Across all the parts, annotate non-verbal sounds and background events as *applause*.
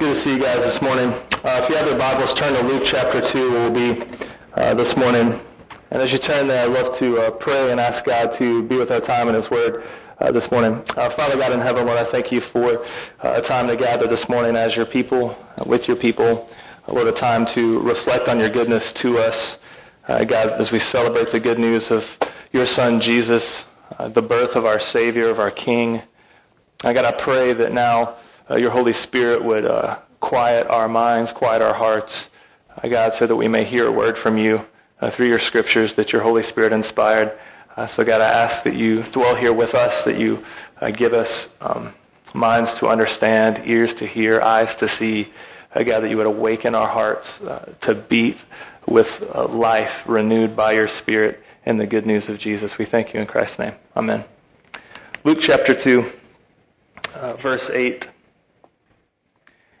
good to see you guys this morning. Uh, if you have your Bibles, turn to Luke chapter 2, where we'll be uh, this morning. And as you turn there, I'd love to uh, pray and ask God to be with our time in His Word uh, this morning. Uh, Father God in heaven, Lord, I thank you for uh, a time to gather this morning as your people, with your people. Lord, a time to reflect on your goodness to us. God, as we celebrate the good news of your Son, Jesus, the birth of our Savior, of our King. I God, I pray that now uh, your Holy Spirit would uh, quiet our minds, quiet our hearts, uh, God, so that we may hear a word from you uh, through your scriptures that your Holy Spirit inspired. Uh, so, God, I ask that you dwell here with us, that you uh, give us um, minds to understand, ears to hear, eyes to see. God, that you would awaken our hearts to beat with life renewed by your Spirit in the good news of Jesus. We thank you in Christ's name. Amen. Luke chapter 2, verse 8.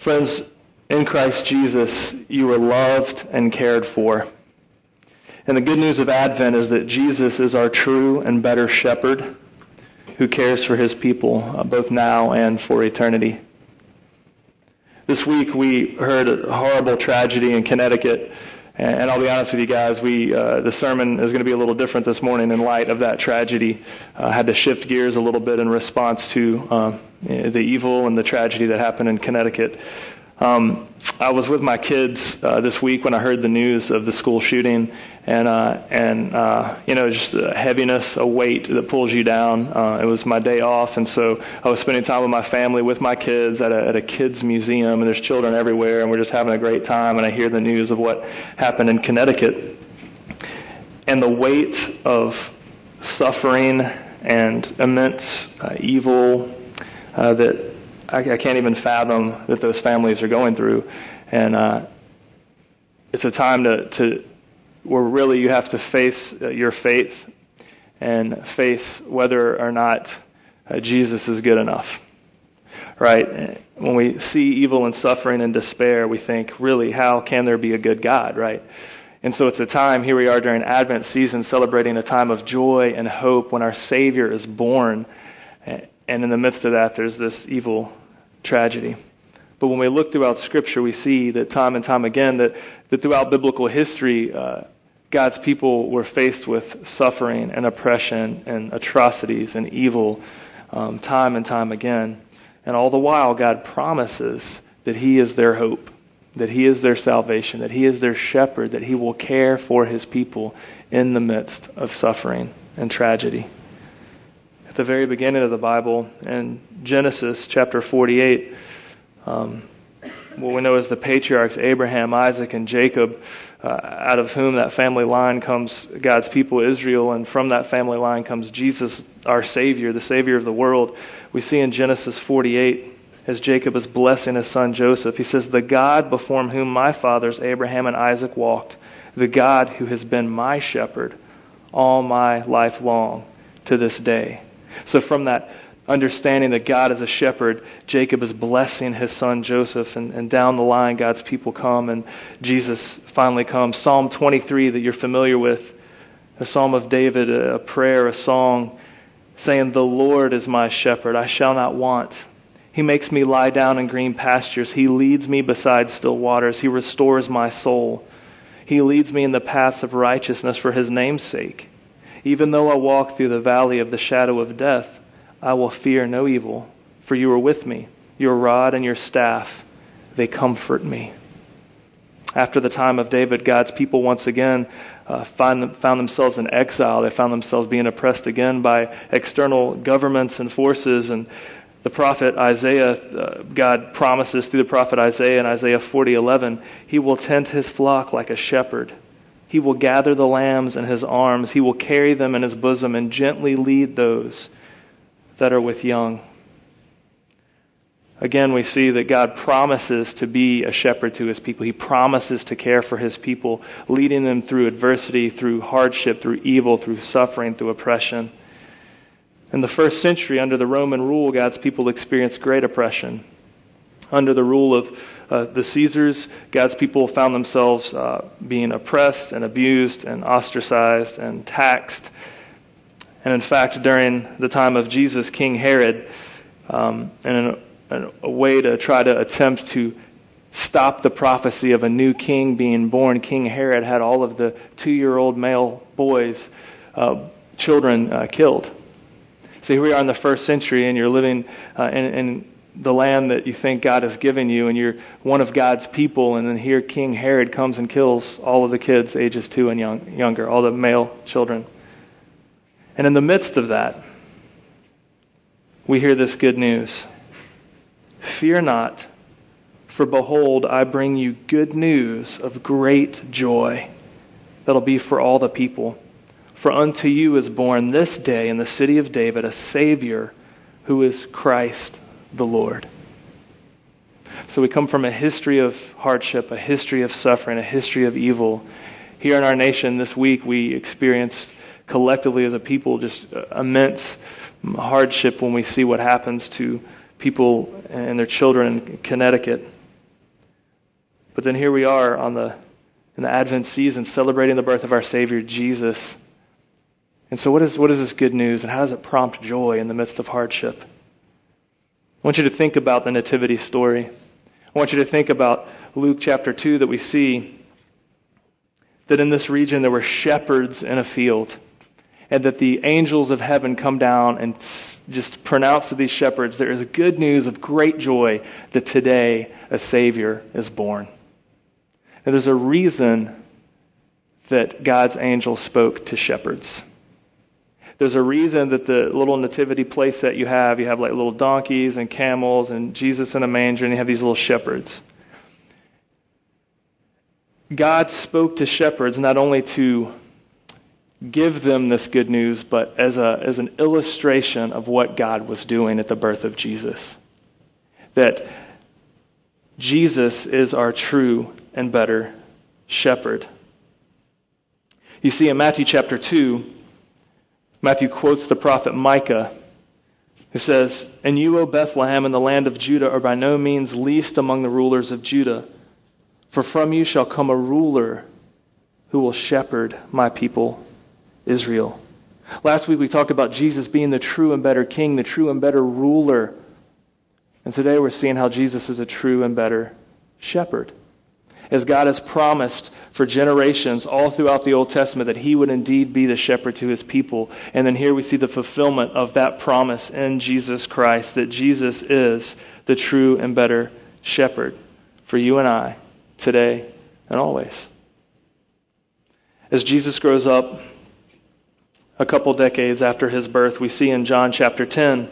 Friends, in Christ Jesus, you are loved and cared for. And the good news of Advent is that Jesus is our true and better shepherd who cares for his people, uh, both now and for eternity. This week we heard a horrible tragedy in Connecticut. And I'll be honest with you guys, we, uh, the sermon is going to be a little different this morning in light of that tragedy. I uh, had to shift gears a little bit in response to uh, the evil and the tragedy that happened in Connecticut. Um, I was with my kids uh, this week when I heard the news of the school shooting, and uh, and uh, you know just a heaviness, a weight that pulls you down. Uh, it was my day off, and so I was spending time with my family, with my kids at a, at a kids museum, and there's children everywhere, and we're just having a great time. And I hear the news of what happened in Connecticut, and the weight of suffering and immense uh, evil uh, that I, I, can't even fathom that those families are going through. And uh, it's a time to, to where really you have to face uh, your faith and face whether or not uh, Jesus is good enough. Right? When we see evil and suffering and despair, we think, really, how can there be a good God? Right? And so it's a time, here we are during Advent season, celebrating a time of joy and hope when our Savior is born. And in the midst of that, there's this evil tragedy. But when we look throughout Scripture, we see that time and time again, that, that throughout biblical history, uh, God's people were faced with suffering and oppression and atrocities and evil um, time and time again. And all the while, God promises that He is their hope, that He is their salvation, that He is their shepherd, that He will care for His people in the midst of suffering and tragedy at the very beginning of the Bible in Genesis chapter 48. Um, what we know as the patriarchs Abraham, Isaac, and Jacob, uh, out of whom that family line comes God's people, Israel, and from that family line comes Jesus, our Savior, the Savior of the world. We see in Genesis 48, as Jacob is blessing his son Joseph, he says, The God before whom my fathers Abraham and Isaac walked, the God who has been my shepherd all my life long to this day. So, from that understanding that God is a shepherd, Jacob is blessing his son Joseph, and, and down the line, God's people come, and Jesus finally comes. Psalm 23, that you're familiar with, a psalm of David, a prayer, a song, saying, The Lord is my shepherd, I shall not want. He makes me lie down in green pastures. He leads me beside still waters. He restores my soul. He leads me in the paths of righteousness for his name's sake. Even though I walk through the valley of the shadow of death, I will fear no evil, for you are with me. Your rod and your staff, they comfort me. After the time of David, God's people once again uh, find, found themselves in exile. They found themselves being oppressed again by external governments and forces. And the prophet Isaiah, uh, God promises through the prophet Isaiah in Isaiah 40 11, He will tend His flock like a shepherd. He will gather the lambs in his arms. He will carry them in his bosom and gently lead those that are with young. Again, we see that God promises to be a shepherd to his people. He promises to care for his people, leading them through adversity, through hardship, through evil, through suffering, through oppression. In the first century, under the Roman rule, God's people experienced great oppression. Under the rule of uh, the Caesars, God's people found themselves uh, being oppressed and abused and ostracized and taxed. And in fact, during the time of Jesus, King Herod, um, in a way to try to attempt to stop the prophecy of a new king being born, King Herod had all of the two year old male boys, uh, children, uh, killed. So here we are in the first century, and you're living uh, in, in, the land that you think God has given you, and you're one of God's people, and then here King Herod comes and kills all of the kids ages two and young, younger, all the male children. And in the midst of that, we hear this good news Fear not, for behold, I bring you good news of great joy that'll be for all the people. For unto you is born this day in the city of David a Savior who is Christ the Lord. So we come from a history of hardship, a history of suffering, a history of evil. Here in our nation this week, we experienced collectively as a people just uh, immense hardship when we see what happens to people and their children in Connecticut. But then here we are on the, in the Advent season celebrating the birth of our Savior, Jesus. And so, what is, what is this good news, and how does it prompt joy in the midst of hardship? I want you to think about the Nativity story. I want you to think about Luke chapter 2 that we see that in this region there were shepherds in a field and that the angels of heaven come down and just pronounce to these shepherds there is good news of great joy that today a Savior is born. And there's a reason that God's angel spoke to shepherds. There's a reason that the little nativity place that you have, you have like little donkeys and camels and Jesus in a manger, and you have these little shepherds. God spoke to shepherds not only to give them this good news, but as, a, as an illustration of what God was doing at the birth of Jesus. That Jesus is our true and better shepherd. You see, in Matthew chapter 2, Matthew quotes the prophet Micah, who says, And you, O Bethlehem, in the land of Judah, are by no means least among the rulers of Judah, for from you shall come a ruler who will shepherd my people Israel. Last week we talked about Jesus being the true and better king, the true and better ruler. And today we're seeing how Jesus is a true and better shepherd. As God has promised for generations all throughout the Old Testament that he would indeed be the shepherd to his people. And then here we see the fulfillment of that promise in Jesus Christ that Jesus is the true and better shepherd for you and I today and always. As Jesus grows up, a couple decades after his birth, we see in John chapter 10,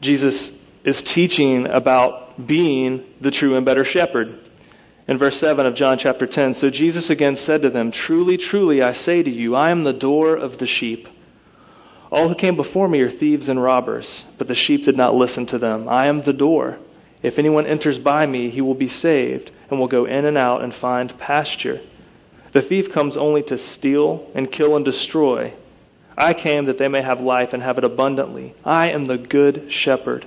Jesus is teaching about being the true and better shepherd. In verse 7 of John chapter 10, so Jesus again said to them, Truly, truly, I say to you, I am the door of the sheep. All who came before me are thieves and robbers, but the sheep did not listen to them. I am the door. If anyone enters by me, he will be saved, and will go in and out and find pasture. The thief comes only to steal and kill and destroy. I came that they may have life and have it abundantly. I am the good shepherd.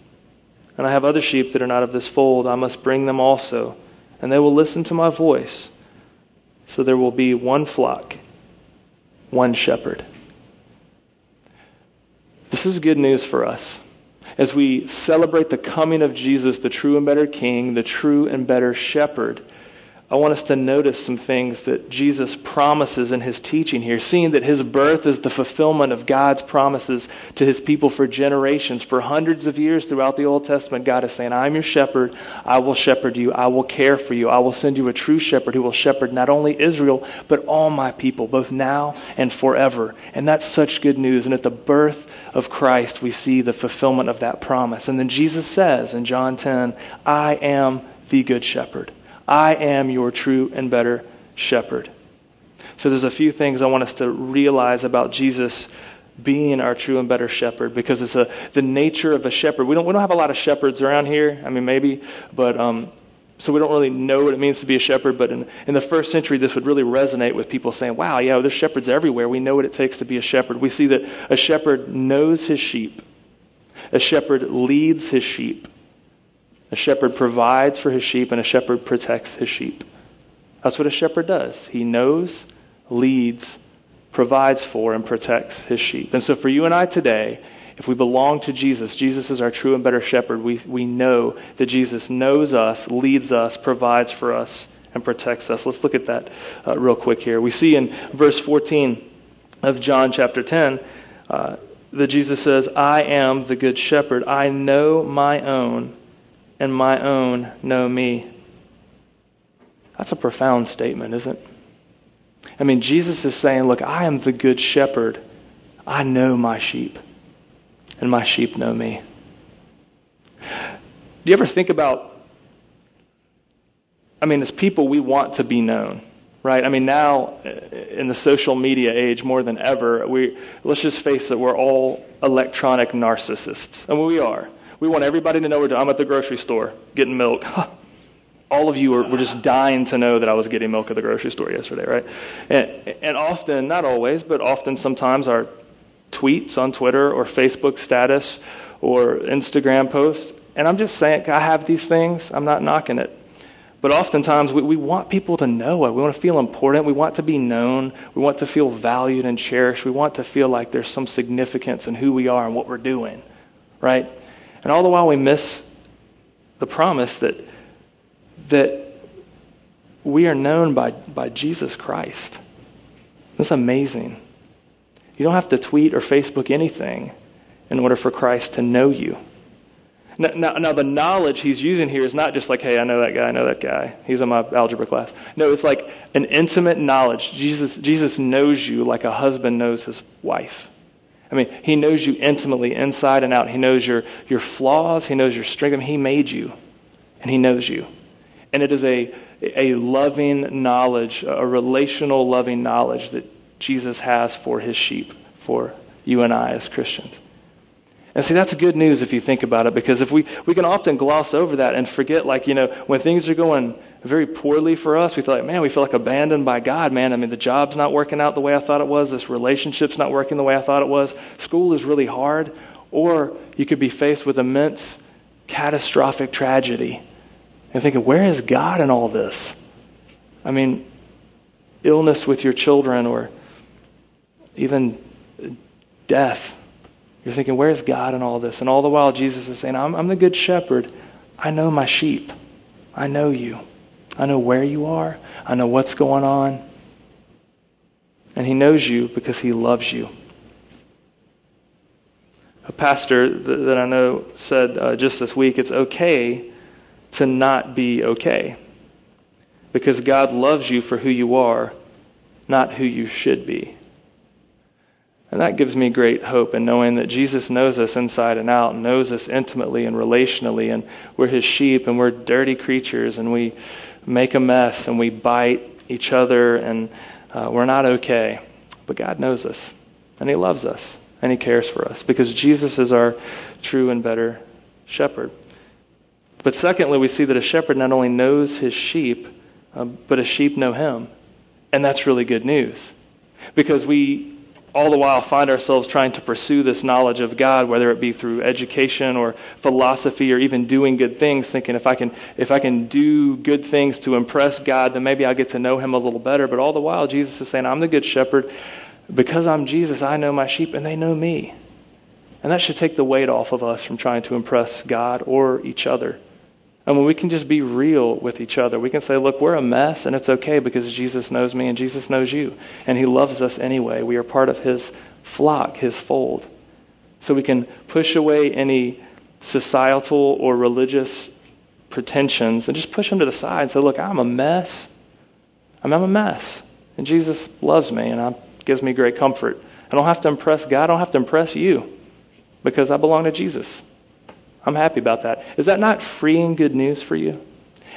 And I have other sheep that are not of this fold. I must bring them also, and they will listen to my voice. So there will be one flock, one shepherd. This is good news for us. As we celebrate the coming of Jesus, the true and better King, the true and better shepherd, I want us to notice some things that Jesus promises in his teaching here, seeing that his birth is the fulfillment of God's promises to his people for generations. For hundreds of years throughout the Old Testament, God is saying, I'm your shepherd. I will shepherd you. I will care for you. I will send you a true shepherd who will shepherd not only Israel, but all my people, both now and forever. And that's such good news. And at the birth of Christ, we see the fulfillment of that promise. And then Jesus says in John 10, I am the good shepherd. I am your true and better shepherd. So there's a few things I want us to realize about Jesus being our true and better shepherd because it's a, the nature of a shepherd. We don't, we don't have a lot of shepherds around here. I mean, maybe, but um, so we don't really know what it means to be a shepherd. But in, in the first century, this would really resonate with people saying, wow, yeah, there's shepherds everywhere. We know what it takes to be a shepherd. We see that a shepherd knows his sheep, a shepherd leads his sheep. A shepherd provides for his sheep, and a shepherd protects his sheep. That's what a shepherd does. He knows, leads, provides for, and protects his sheep. And so for you and I today, if we belong to Jesus, Jesus is our true and better shepherd. We, we know that Jesus knows us, leads us, provides for us, and protects us. Let's look at that uh, real quick here. We see in verse 14 of John chapter 10 uh, that Jesus says, I am the good shepherd. I know my own and my own know me. That's a profound statement, isn't it? I mean, Jesus is saying, Look, I am the good shepherd. I know my sheep, and my sheep know me. Do you ever think about, I mean, as people, we want to be known, right? I mean, now uh, in the social media age more than ever, we, let's just face it, we're all electronic narcissists. I mean, we are. We want everybody to know we're doing. I'm at the grocery store getting milk. *laughs* All of you were, were just dying to know that I was getting milk at the grocery store yesterday, right? And, and often, not always, but often sometimes our tweets on Twitter or Facebook status or Instagram posts, and I'm just saying, I have these things, I'm not knocking it. But oftentimes we, we want people to know it. We want to feel important. We want to be known. We want to feel valued and cherished. We want to feel like there's some significance in who we are and what we're doing, right? And all the while we miss the promise that, that we are known by, by Jesus Christ. That's amazing. You don't have to tweet or Facebook anything in order for Christ to know you. Now, now, now, the knowledge he's using here is not just like, hey, I know that guy, I know that guy. He's in my algebra class. No, it's like an intimate knowledge. Jesus, Jesus knows you like a husband knows his wife. I mean, He knows you intimately, inside and out. He knows your, your flaws, He knows your strength. I mean, He made you, and He knows you. And it is a, a loving knowledge, a relational loving knowledge that Jesus has for His sheep, for you and I as Christians. And see, that's good news if you think about it, because if we, we can often gloss over that and forget, like, you know, when things are going very poorly for us. We feel like, man, we feel like abandoned by God, man. I mean, the job's not working out the way I thought it was. This relationship's not working the way I thought it was. School is really hard. Or you could be faced with immense catastrophic tragedy and thinking, where is God in all this? I mean, illness with your children or even death. You're thinking, where's God in all this? And all the while, Jesus is saying, I'm, I'm the good shepherd. I know my sheep. I know you. I know where you are. I know what's going on. And He knows you because He loves you. A pastor that I know said uh, just this week it's okay to not be okay because God loves you for who you are, not who you should be. And that gives me great hope in knowing that Jesus knows us inside and out, knows us intimately and relationally, and we're his sheep and we're dirty creatures and we make a mess and we bite each other and uh, we're not okay. But God knows us and He loves us and He cares for us because Jesus is our true and better shepherd. But secondly, we see that a shepherd not only knows his sheep, uh, but a sheep know him. And that's really good news because we all the while find ourselves trying to pursue this knowledge of God, whether it be through education or philosophy or even doing good things, thinking if I can, if I can do good things to impress God, then maybe I'll get to know Him a little better. But all the while, Jesus is saying, I'm the good shepherd. Because I'm Jesus, I know my sheep and they know me. And that should take the weight off of us from trying to impress God or each other. And when we can just be real with each other, we can say, look, we're a mess and it's okay because Jesus knows me and Jesus knows you. And he loves us anyway. We are part of his flock, his fold. So we can push away any societal or religious pretensions and just push them to the side and say, look, I'm a mess. I'm, a mess. And Jesus loves me and I, gives me great comfort. I don't have to impress God. I don't have to impress you because I belong to Jesus. I'm happy about that. Is that not freeing good news for you?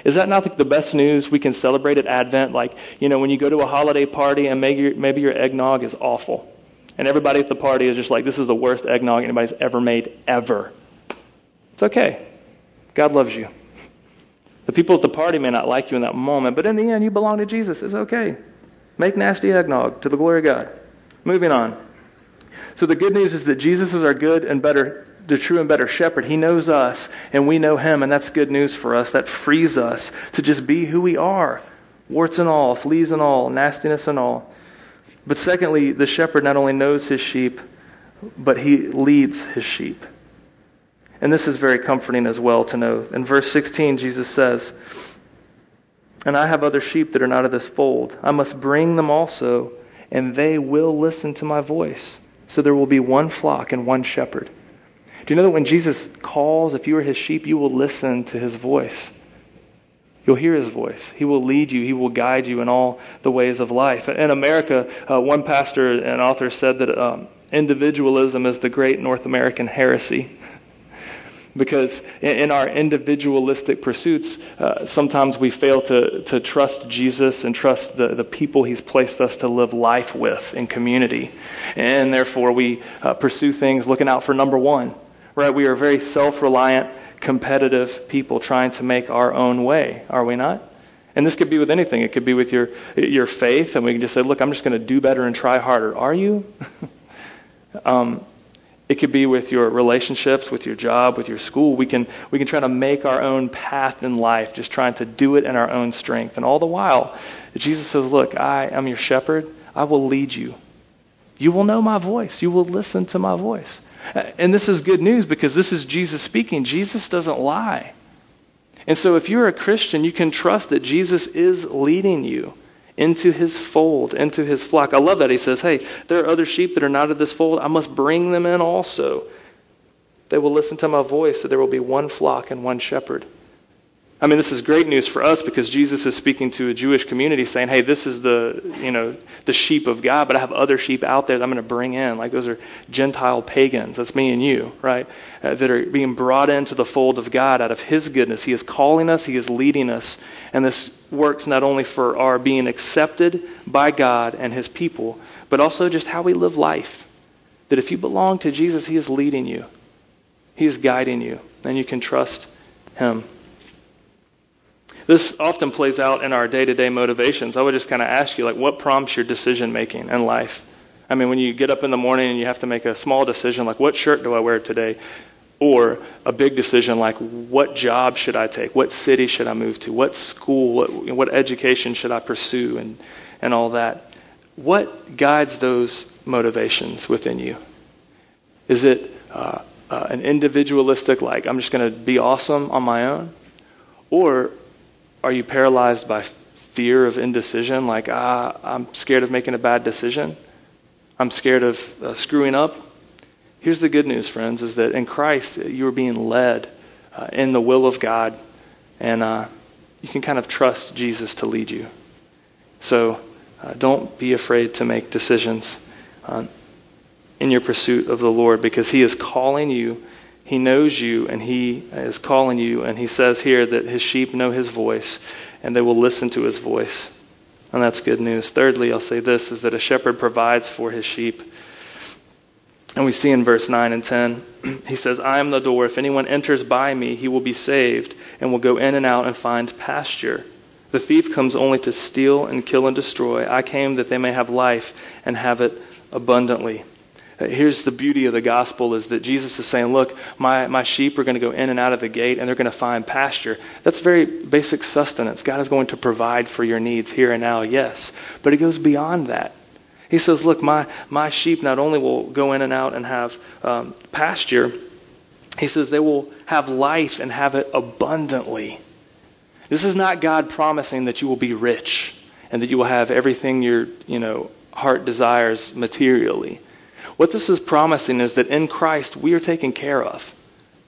Is that not the best news we can celebrate at Advent? Like, you know, when you go to a holiday party and maybe your, maybe your eggnog is awful. And everybody at the party is just like, this is the worst eggnog anybody's ever made, ever. It's okay. God loves you. The people at the party may not like you in that moment, but in the end, you belong to Jesus. It's okay. Make nasty eggnog to the glory of God. Moving on. So the good news is that Jesus is our good and better, the true and better shepherd. He knows us, and we know him, and that's good news for us. That frees us to just be who we are warts and all, fleas and all, nastiness and all. But secondly, the shepherd not only knows his sheep, but he leads his sheep. And this is very comforting as well to know. In verse 16, Jesus says, And I have other sheep that are not of this fold. I must bring them also, and they will listen to my voice. So there will be one flock and one shepherd. Do you know that when Jesus calls, if you are his sheep, you will listen to his voice? You'll hear his voice. He will lead you. He will guide you in all the ways of life. In America, uh, one pastor and author said that um, individualism is the great North American heresy. *laughs* because in, our individualistic pursuits, uh, sometimes we fail to, to trust Jesus and trust the, the people he's placed us to live life with in community. And therefore, we uh, pursue things looking out for number one, right? We are very self reliant competitive people trying to make our own way, are we not? And this could be with anything. It could be with your, your faith, and we can just say, look, I'm just going to do better and try harder. Are you? *laughs* um, it could be with your relationships, with your job, with your school. We can, we can try to make our own path in life, just trying to do it in our own strength. And all the while, Jesus says, Look, I am your shepherd. I will lead you. You will know my voice. You will listen to my voice. Uh, and this is good news because this is Jesus speaking. Jesus doesn't lie. And so if you're a Christian, you can trust that Jesus is leading you into his fold, into his flock. I love that. He says, Hey, there are other sheep that are not of this fold. I must bring them in also. They will listen to my voice, so there will be one flock and one shepherd. I mean, this is great news for us because Jesus is speaking to a Jewish community saying, hey, this is the, you know, the sheep of God, but I have other sheep out there that I'm going to bring in. Like those are Gentile pagans. That's me and you, right? Uh, that are being brought into the fold of God out of His goodness. He is calling us, He is leading us. And this works not only for our being accepted by God and His people, but also just how we live life. That if you belong to Jesus, He is leading you, He is guiding you, and you can trust Him. This often plays out in our day to day motivations. I would just kind of ask you, like, what prompts your decision making in life? I mean, when you get up in the morning and you have to make a small decision, like, what shirt do I wear today? Or a big decision like, what job should I take? What city should I move to? What school? What, what education should I pursue? And, and all that. What guides those motivations within you? Is it uh, uh, an individualistic, like, I'm just going to be awesome on my own? Or are you paralyzed by fear of indecision? Like, ah, I'm scared of making a bad decision. I'm scared of uh, screwing up. Here's the good news, friends, is that in Christ, you are being led uh, in the will of God, and uh, you can kind of trust Jesus to lead you. So uh, don't be afraid to make decisions uh, in your pursuit of the Lord because He is calling you he knows you and He is calling you. And He says here that His sheep know His voice and they will listen to His voice. And that's good news. Thirdly, I'll say this is that a shepherd provides for his sheep. And we see in verse 9 and 10, *clears throat* he says, I am the door. If anyone enters by me, he will be saved and will go in and out and find pasture. The thief comes only to steal and kill and destroy. I came that they may have life and have it abundantly. Here's the beauty of the gospel is that Jesus is saying, Look, my, my sheep are going to go in and out of the gate and they're going to find pasture. That's very basic sustenance. God is going to provide for your needs here and now, yes. But it goes beyond that. He says, Look, my, my sheep not only will go in and out and have um, pasture, he says they will have life and have it abundantly. This is not God promising that you will be rich and that you will have everything your you know, heart desires materially. What this is promising is that in Christ we are taken care of.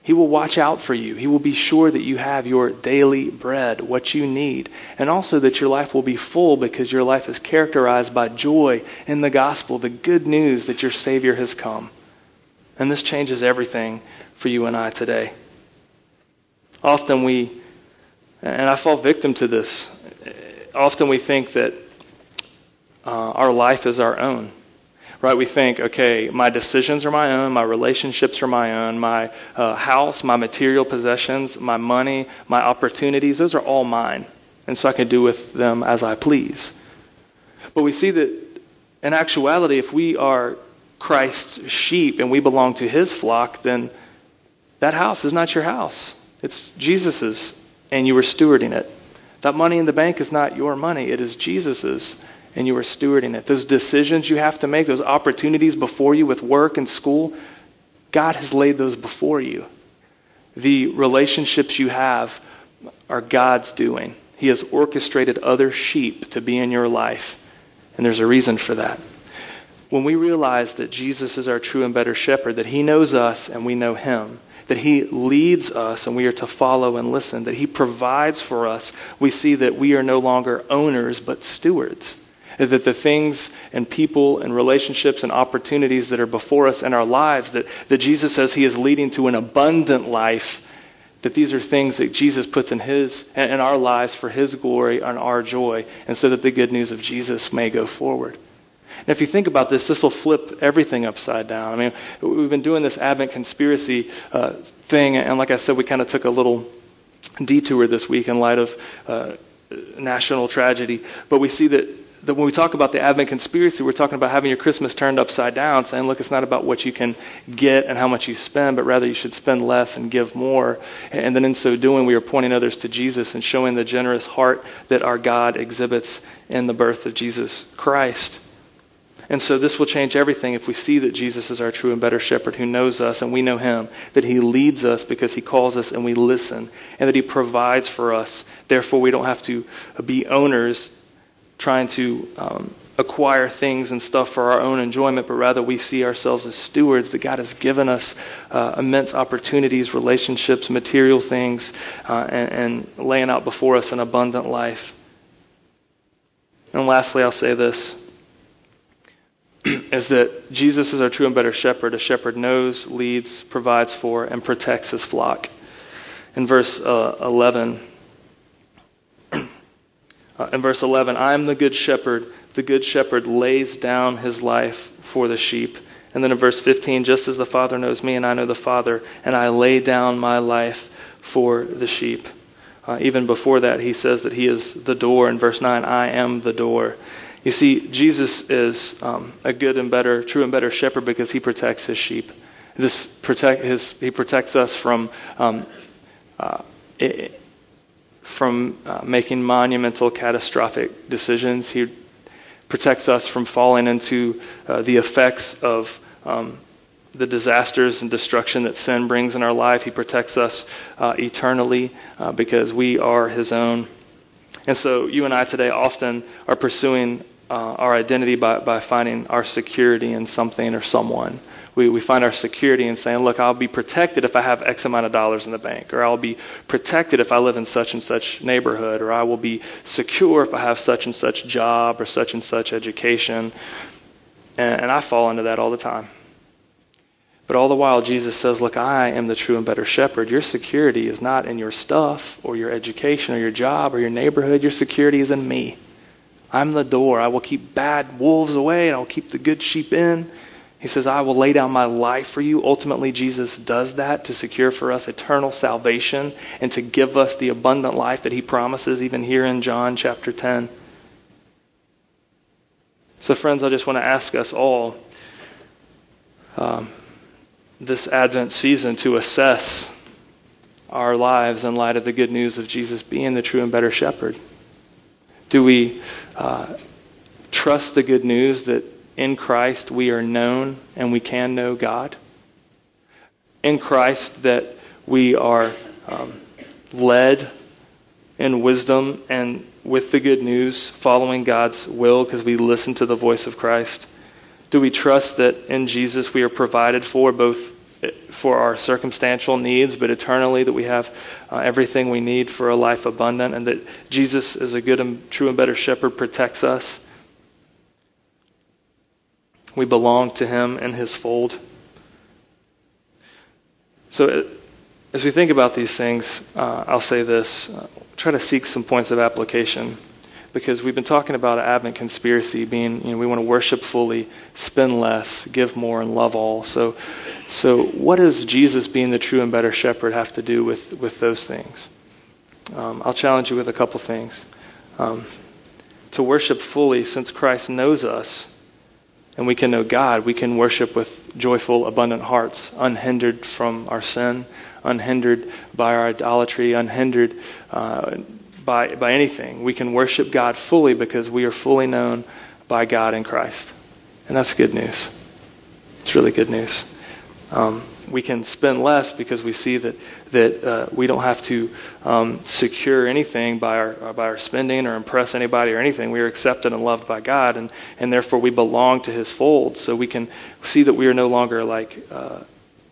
He will watch out for you. He will be sure that you have your daily bread, what you need, and also that your life will be full because your life is characterized by joy in the gospel, the good news that your Savior has come. And this changes everything for you and I today. Often we, and I fall victim to this, often we think that uh, our life is our own right? We think, okay, my decisions are my own, my relationships are my own, my uh, house, my material possessions, my money, my opportunities, those are all mine. And so I can do with them as I please. But we see that in actuality, if we are Christ's sheep and we belong to his flock, then that house is not your house. It's Jesus's, and you are stewarding it. That money in the bank is not your money, it is Jesus's and you are stewarding it. Those decisions you have to make, those opportunities before you with work and school, God has laid those before you. The relationships you have are God's doing. He has orchestrated other sheep to be in your life, and there's a reason for that. When we realize that Jesus is our true and better shepherd, that he knows us and we know him, that He leads us and we are to follow and listen, that He provides for us, we see that we are no longer owners but stewards that the things and people and relationships and opportunities that are before us in our lives, that, that Jesus says he is leading to an abundant life, that these are things that Jesus puts in his in our lives for his glory and our joy, and so that the good news of Jesus may go forward. And if you think about this, this will flip everything upside down. I mean, we've been doing this Advent conspiracy uh, thing, and like I said, we kind of took a little detour this week in light of uh, national tragedy. But we see that that when we talk about the Advent conspiracy, we're talking about having your Christmas turned upside down, saying, look, it's not about what you can get and how much you spend, but rather you should spend less and give more. And then in so doing, we are pointing others to Jesus and showing the generous heart that our God exhibits in the birth of Jesus Christ. And so this will change everything if we see that Jesus is our true and better shepherd who knows us and we know him, that he leads us because he calls us and we listen, and that he provides for us. Therefore, we don't have to be owners trying to um, acquire things and stuff for our own enjoyment, but rather we see ourselves as stewards that God has given us uh, immense opportunities, relationships, material things, uh, and, and laying out before us an abundant life. And lastly, I'll say this *clears throat* is that Jesus is our true and better shepherd. A shepherd knows, leads, provides for, and protects his flock. In verse uh, 11, uh, in verse 11, I am the good shepherd. The good shepherd lays down his life for the sheep. And then in verse 15, just as the Father knows me and I know the Father, and I lay down my life for the sheep. Uh, even before that, he says that he is the door. In verse 9, I am the door. You see, Jesus is um, a good and better, true and better shepherd because he protects his sheep. This protect his, he protects us from um, uh, from uh, making monumental, catastrophic decisions. He protects us from falling into uh, the effects of um, the disasters and destruction that sin brings in our life. He protects us uh, eternally uh, because we are His own. And so, you and I today often are pursuing uh, our identity by, by finding our security in something or someone we, we find our security in saying, look, I'll be protected if I have X amount of dollars in the bank, or I'll be protected if I live in such and such neighborhood, or I will be secure if I have such and such job or such and such education. And, and I fall into that all the time. But all the while, Jesus says, Look, I am the true and better shepherd. Your security is not in your stuff or your education or your job or your neighborhood. Your security is in me. I'm the door. I will keep bad wolves away and I will keep the good sheep in. He says, I will lay down my life for you. Ultimately, Jesus does that to secure for us eternal salvation and to give us the abundant life that he promises, even here in John chapter 10. So, friends, I just want to ask us all um, this Advent season to assess our lives in light of the good news of Jesus being the true and better shepherd. Do we uh, trust the good news that in Christ we are known and we can know God. In Christ that we are um, led in wisdom and with the good news, following God's will because we listen to the voice of Christ? Do we trust that in Jesus we are provided for both for our circumstantial needs, but eternally that we have uh, everything we need for a life abundant, and that Jesus, as a good and true and better shepherd, protects us? We belong to him and his fold. So, uh, as we think about these things, uh, I'll say this uh, try to seek some points of application because we've been talking about an Advent conspiracy being, you know, we want to worship fully, spend less, give more, and love all. So, so what does Jesus being the true and better shepherd have to do with, with those things? Um, I'll challenge you with a couple things. Um, to worship fully, since Christ knows us and we can know God, we can worship with joyful, abundant hearts, unhindered from our sin, unhindered by our idolatry, unhindered uh, by, by anything. We can worship God fully because we are fully known by God in Christ. And that's good news. It's really good news. Um, we can spend less because we see that, that uh, we don't have to um, secure anything by our, uh, by our spending or impress anybody or anything. We are accepted and loved by God, and, and therefore we belong to His fold. So we can see that we are no longer like uh,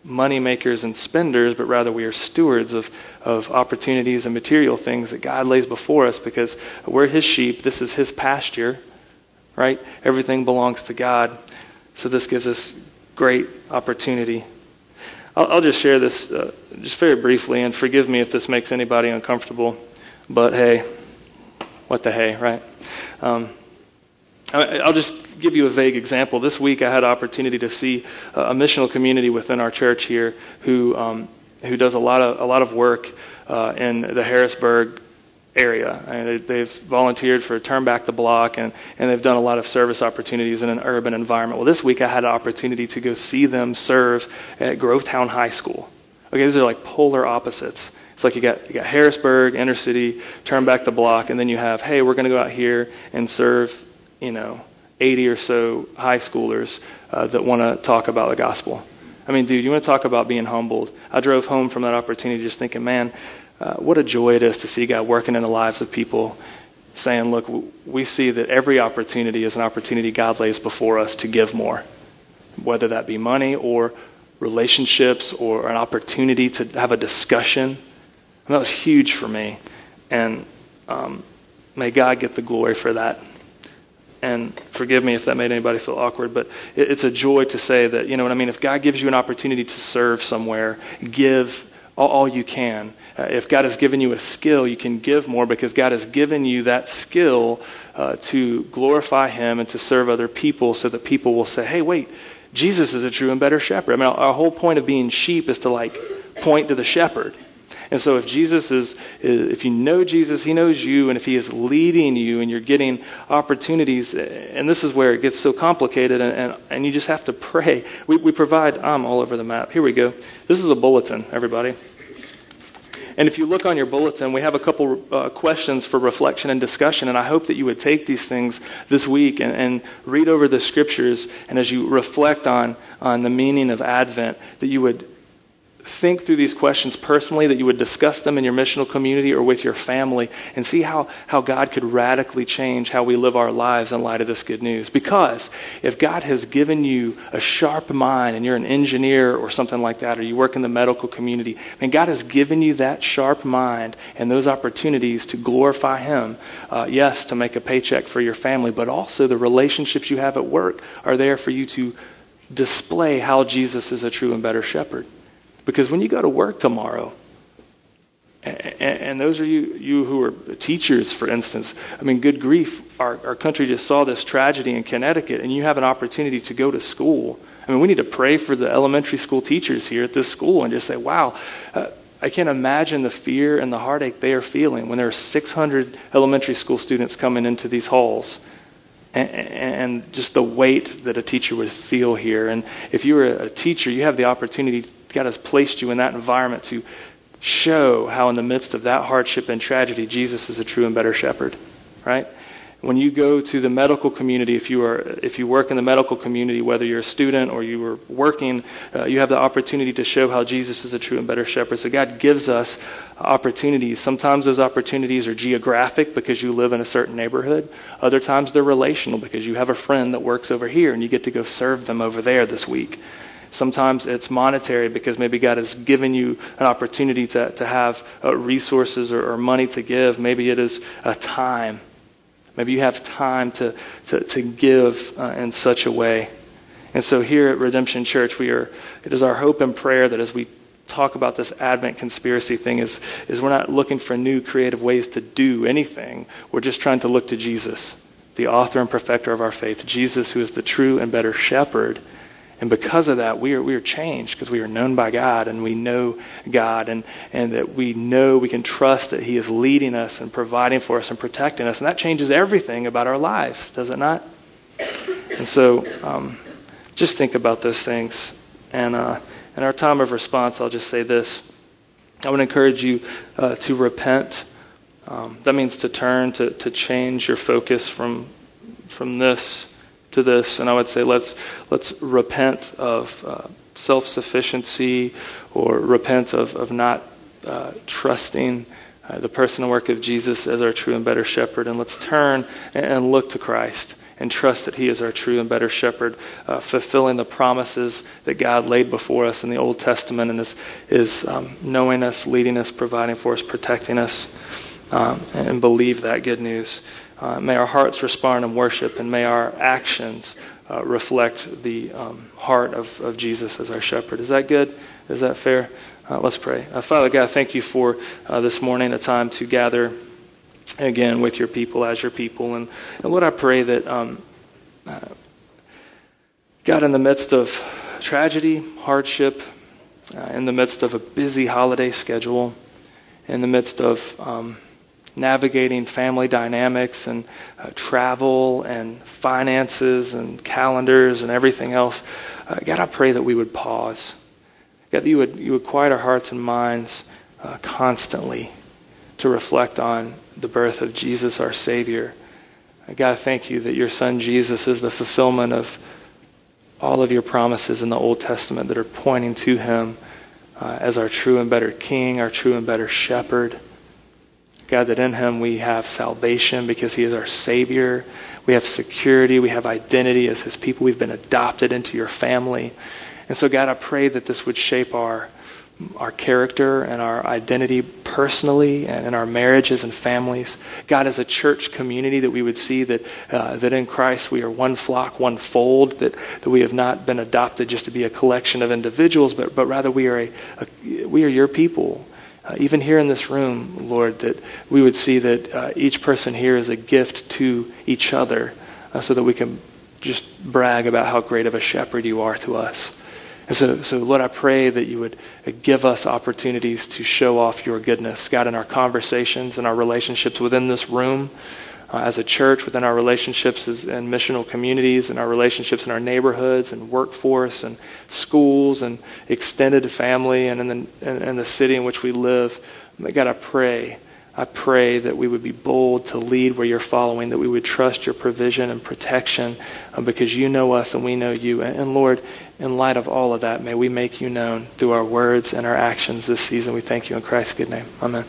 money makers and spenders, but rather we are stewards of, of opportunities and material things that God lays before us because we're His sheep. This is His pasture, right? Everything belongs to God. So this gives us great opportunity. I'll, I'll just share this uh, just very briefly, and forgive me if this makes anybody uncomfortable, but hey, what the hey, right? Um, I'll just give you a vague example. This week I had opportunity to see a missional community within our church here who, um, who does a lot of, a lot of work uh, in the Harrisburg area. And they've volunteered for Turn Back the Block, and, and they've done a lot of service opportunities in an urban environment. Well, this week I had an opportunity to go see them serve at Grovetown High School. Okay, these are like polar opposites. It's like you got, you got Harrisburg, inner city, turn back the block, and then you have, hey, we're going to go out here and serve you know, 80 or so high schoolers uh, that want to talk about the gospel. I mean, dude, you want to talk about being humbled. I drove home from that opportunity just thinking, man, uh, what a joy it is to see God working in the lives of people, saying, look, we see that every opportunity is an opportunity God lays before us to give more, whether that be money or relationships or an opportunity to have a discussion. And that was huge for me. And um, may God get the glory for that and forgive me if that made anybody feel awkward, but it's a joy to say that, you know what I mean? If God gives you an opportunity to serve somewhere, give all, you can. Uh, if God has given you a skill, you can give more because God has given you that skill uh, to glorify Him and to serve other people so that people will say, hey, wait, Jesus is a true and better shepherd. I mean, our whole point of being sheep is to like point to the shepherd. And so if Jesus is, if you know Jesus, he knows you, and if he is leading you and you're getting opportunities, and this is where it gets so complicated, and, and, and you just have to pray. We, we provide, I'm all over the map. Here we go. This is a bulletin, everybody. And if you look on your bulletin, we have a couple uh, questions for reflection and discussion. And I hope that you would take these things this week and, and, read over the scriptures. And as you reflect on, on the meaning of Advent, that you would think through these questions personally, that you would discuss them in your missional community or with your family, and see how, how God could radically change how we live our lives in light of this good news. Because if God has given you a sharp mind and you're an engineer or something like that, or you work in the medical community, and God has given you that sharp mind and those opportunities to glorify Him, uh, yes, to make a paycheck for your family, but also the relationships you have at work are there for you to display how Jesus is a true and better shepherd. Because when you go to work tomorrow, and, those are you, you who are teachers, for instance. I mean, good grief, our, our country just saw this tragedy in Connecticut, and you have an opportunity to go to school. I mean, we need to pray for the elementary school teachers here at this school and just say, wow, uh, I can't imagine the fear and the heartache they are feeling when there are 600 elementary school students coming into these halls. And, and just the weight that a teacher would feel here. And if you were a teacher, you have the opportunity God has placed you in that environment to show how, in the midst of that hardship and tragedy, Jesus is a true and better shepherd, right? when you go to the medical community, if you, are, if you work in the medical community, whether you're a student or you are working, uh, you have the opportunity to show how Jesus is a true and better shepherd. So God gives us opportunities. Sometimes those opportunities are geographic because you live in a certain neighborhood. Other times they're relational because you have a friend that works over here and you get to go serve them over there this week. Sometimes it's monetary because maybe God has given you an opportunity to, to have uh, resources or, or money to give. Maybe it is a time. Maybe you have time to, to, to give uh, in such a way. And so here at Redemption Church, we are, it is our hope and prayer that as we talk about this Advent conspiracy thing is, is we're not looking for new creative ways to do anything. We're just trying to look to Jesus, the author and perfecter of our faith, Jesus, who is the true and better shepherd and because of that, we are, we are changed because we are known by God and we know God and, and that we know we can trust that He is leading us and providing for us and protecting us. And that changes everything about our life, does it not? And so um, just think about those things. And uh, in our time of response, I'll just say this I would encourage you uh, to repent. Um, that means to turn, to, to change your focus from, from this to this, and I would say let's let's repent of uh, self-sufficiency or repent of of not uh, trusting uh, the personal work of Jesus as our true and better shepherd, and let's turn and, and look to Christ and trust that He is our true and better shepherd, uh, fulfilling the promises that God laid before us in the Old Testament, and is is um, knowing us, leading us, providing for us, protecting us, um, and believe that good news. Uh, may our hearts respond in worship, and may our actions uh, reflect the um, heart of, of Jesus as our shepherd. Is that good? Is that fair? Uh, let's pray. Uh, Father God, thank you for uh, this morning, a time to gather again with your people as your people. And, and Lord, I pray that, um, uh, God, in the midst of tragedy, hardship, in the midst of a busy holiday schedule, in the midst of um, navigating family dynamics and uh, travel and finances and calendars and everything else, uh, God, I pray that we would pause. God, that you would, you would quiet our hearts and minds uh, constantly to reflect on the birth of Jesus, our Savior. Uh, God, thank you that your Son Jesus is the fulfillment of all of your promises in the Old Testament that are pointing to him uh, as our true and better King, our true and better Shepherd. God, that in Him we have salvation because He is our Savior. We have security. We have identity as His people. We've been adopted into your family. And so, God, I pray that this would shape our, our character and our identity personally and in our marriages and families. God, as a church community, that we would see that, uh, that in Christ we are one flock, one fold, that, that we have not been adopted just to be a collection of individuals, but, but rather we are, a, a we are your people uh, even here in this room, Lord, that we would see that uh, each person here is a gift to each other uh, so that we can just brag about how great of a shepherd you are to us. And so, so, Lord, I pray that you would uh, give us opportunities to show off your goodness, God, in our conversations and our relationships within this room uh, as a church, within our relationships as, and missional communities, and our relationships in our neighborhoods and workforce and schools and extended family and in the, in, in the city in which we live. God, I pray. I pray that we would be bold to lead where you're following, that we would trust your provision and protection uh, because you know us and we know you. And, and Lord, in light of all of that, may we make you known through our words and our actions this season. We thank you in Christ's good name. Amen.